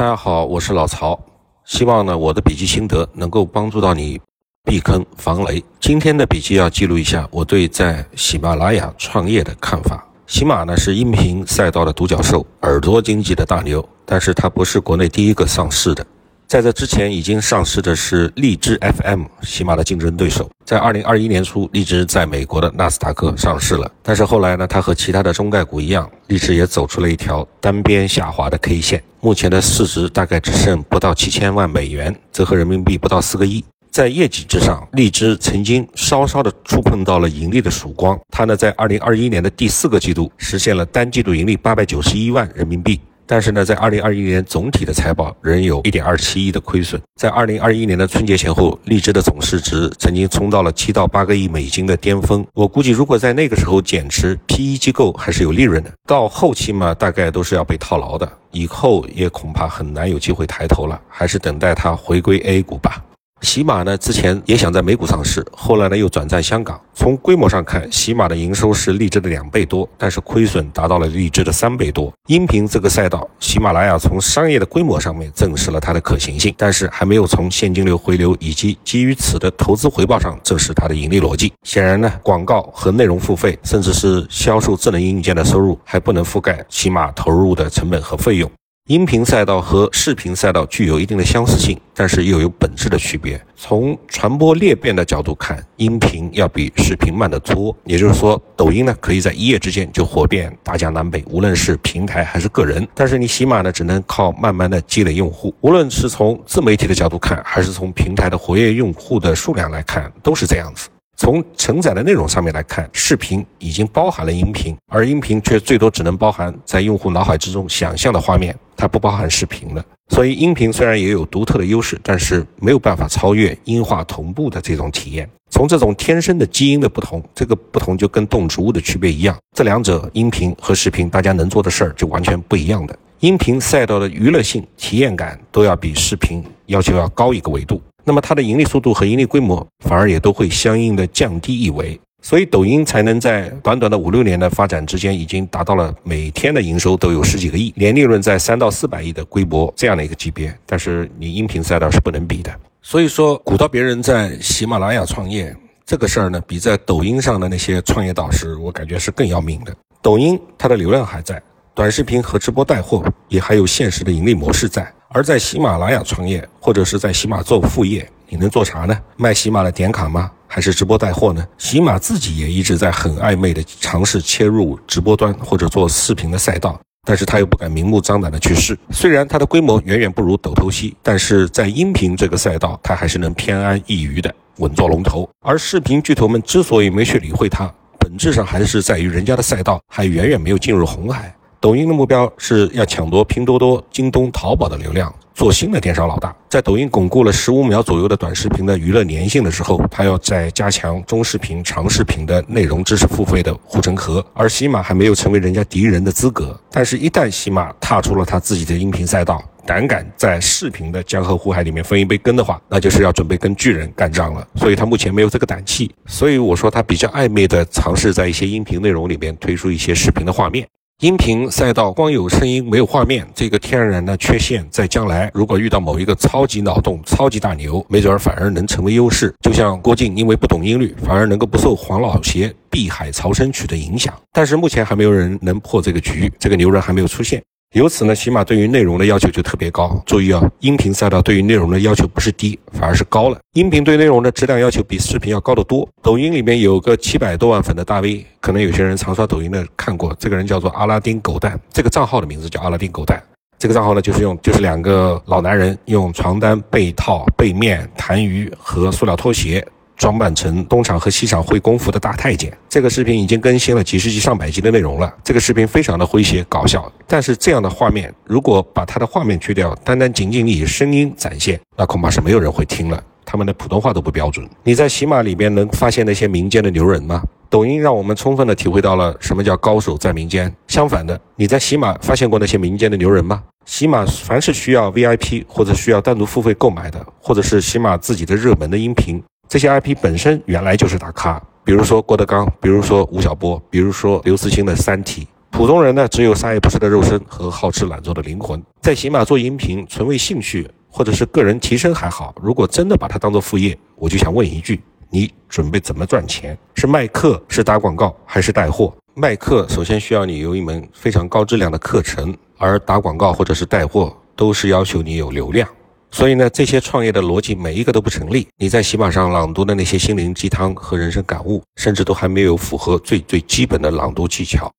大家好，我是老曹，希望呢我的笔记心得能够帮助到你避坑防雷。今天的笔记要记录一下我对在喜马拉雅创业的看法。喜马呢是音频赛道的独角兽，耳朵经济的大牛，但是它不是国内第一个上市的。在这之前已经上市的是荔枝 FM，喜马的竞争对手。在二零二一年初，荔枝在美国的纳斯达克上市了。但是后来呢，它和其他的中概股一样，荔枝也走出了一条单边下滑的 K 线。目前的市值大概只剩不到七千万美元，折合人民币不到四个亿。在业绩之上，荔枝曾经稍稍的触碰到了盈利的曙光。它呢，在二零二一年的第四个季度实现了单季度盈利八百九十一万人民币。但是呢，在二零二一年总体的财报仍有一点二七亿的亏损。在二零二一年的春节前后，荔枝的总市值曾经冲到了七到八个亿美金的巅峰。我估计，如果在那个时候减持，PE 机构还是有利润的。到后期嘛，大概都是要被套牢的，以后也恐怕很难有机会抬头了，还是等待它回归 A 股吧。喜马呢，之前也想在美股上市，后来呢又转战香港。从规模上看，喜马的营收是荔枝的两倍多，但是亏损达到了荔枝的三倍多。音频这个赛道，喜马拉雅从商业的规模上面证实了它的可行性，但是还没有从现金流回流以及基于此的投资回报上证实它的盈利逻辑。显然呢，广告和内容付费，甚至是销售智能硬件的收入，还不能覆盖喜马投入的成本和费用。音频赛道和视频赛道具有一定的相似性，但是又有本质的区别。从传播裂变的角度看，音频要比视频慢得多。也就是说，抖音呢可以在一夜之间就火遍大江南北，无论是平台还是个人。但是你起码呢，只能靠慢慢的积累用户。无论是从自媒体的角度看，还是从平台的活跃用户的数量来看，都是这样子。从承载的内容上面来看，视频已经包含了音频，而音频却最多只能包含在用户脑海之中想象的画面，它不包含视频的。所以，音频虽然也有独特的优势，但是没有办法超越音画同步的这种体验。从这种天生的基因的不同，这个不同就跟动植物的区别一样，这两者音频和视频大家能做的事儿就完全不一样的。音频赛道的娱乐性、体验感都要比视频要求要高一个维度。那么它的盈利速度和盈利规模反而也都会相应的降低一维，所以抖音才能在短短的五六年的发展之间，已经达到了每天的营收都有十几个亿，年利润在三到四百亿的规模这样的一个级别。但是你音频赛道是不能比的，所以说鼓捣别人在喜马拉雅创业这个事儿呢，比在抖音上的那些创业导师，我感觉是更要命的。抖音它的流量还在，短视频和直播带货也还有现实的盈利模式在。而在喜马拉雅创业，或者是在喜马做副业，你能做啥呢？卖喜马的点卡吗？还是直播带货呢？喜马自己也一直在很暧昧的尝试切入直播端或者做视频的赛道，但是他又不敢明目张胆的去试。虽然它的规模远远不如抖头西，但是在音频这个赛道，它还是能偏安一隅的稳坐龙头。而视频巨头们之所以没去理会它，本质上还是在于人家的赛道还远远没有进入红海。抖音的目标是要抢夺拼多多、京东、淘宝的流量，做新的电商老大。在抖音巩固了十五秒左右的短视频的娱乐粘性的时候，它要再加强中视频、长视频的内容知识付费的护城河。而喜马还没有成为人家敌人的资格，但是，一旦喜马踏出了他自己的音频赛道，胆敢在视频的江河湖海里面分一杯羹的话，那就是要准备跟巨人干仗了。所以，他目前没有这个胆气。所以，我说他比较暧昧的尝试在一些音频内容里面推出一些视频的画面。音频赛道光有声音没有画面，这个天然的缺陷，在将来如果遇到某一个超级脑洞、超级大牛，没准儿反而能成为优势。就像郭靖因为不懂音律，反而能够不受黄老邪《碧海潮生曲》的影响。但是目前还没有人能破这个局，这个牛人还没有出现。由此呢，起码对于内容的要求就特别高。注意啊，音频赛道对于内容的要求不是低，反而是高了。音频对内容的质量要求比视频要高得多。抖音里面有个七百多万粉的大 V，可能有些人常刷抖音的看过，这个人叫做阿拉丁狗蛋，这个账号的名字叫阿拉丁狗蛋。这个账号呢，就是用就是两个老男人用床单、被套、被面、痰盂和塑料拖鞋。装扮成东厂和西厂会功夫的大太监，这个视频已经更新了几十集、上百集的内容了。这个视频非常的诙谐搞笑，但是这样的画面，如果把它的画面去掉，单单仅仅以声音展现，那恐怕是没有人会听了。他们的普通话都不标准。你在喜马里边能发现那些民间的牛人吗？抖音让我们充分的体会到了什么叫高手在民间。相反的，你在喜马发现过那些民间的牛人吗？喜马凡是需要 VIP 或者需要单独付费购买的，或者是喜马自己的热门的音频。这些 IP 本身原来就是大咖，比如说郭德纲，比如说吴晓波，比如说刘慈欣的《三体》，普通人呢，只有啥也不是的肉身和好吃懒做的灵魂。在喜马做音频，纯为兴趣或者是个人提升还好。如果真的把它当做副业，我就想问一句：你准备怎么赚钱？是卖课，是打广告，还是带货？卖课首先需要你有一门非常高质量的课程，而打广告或者是带货都是要求你有流量。所以呢，这些创业的逻辑每一个都不成立。你在喜马上朗读的那些心灵鸡汤和人生感悟，甚至都还没有符合最最基本的朗读技巧。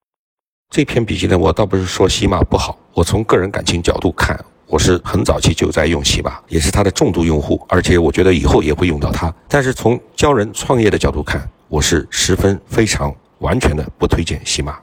这篇笔记呢，我倒不是说喜马不好，我从个人感情角度看，我是很早期就在用喜马，也是它的重度用户，而且我觉得以后也会用到它。但是从教人创业的角度看，我是十分非常完全的不推荐喜马。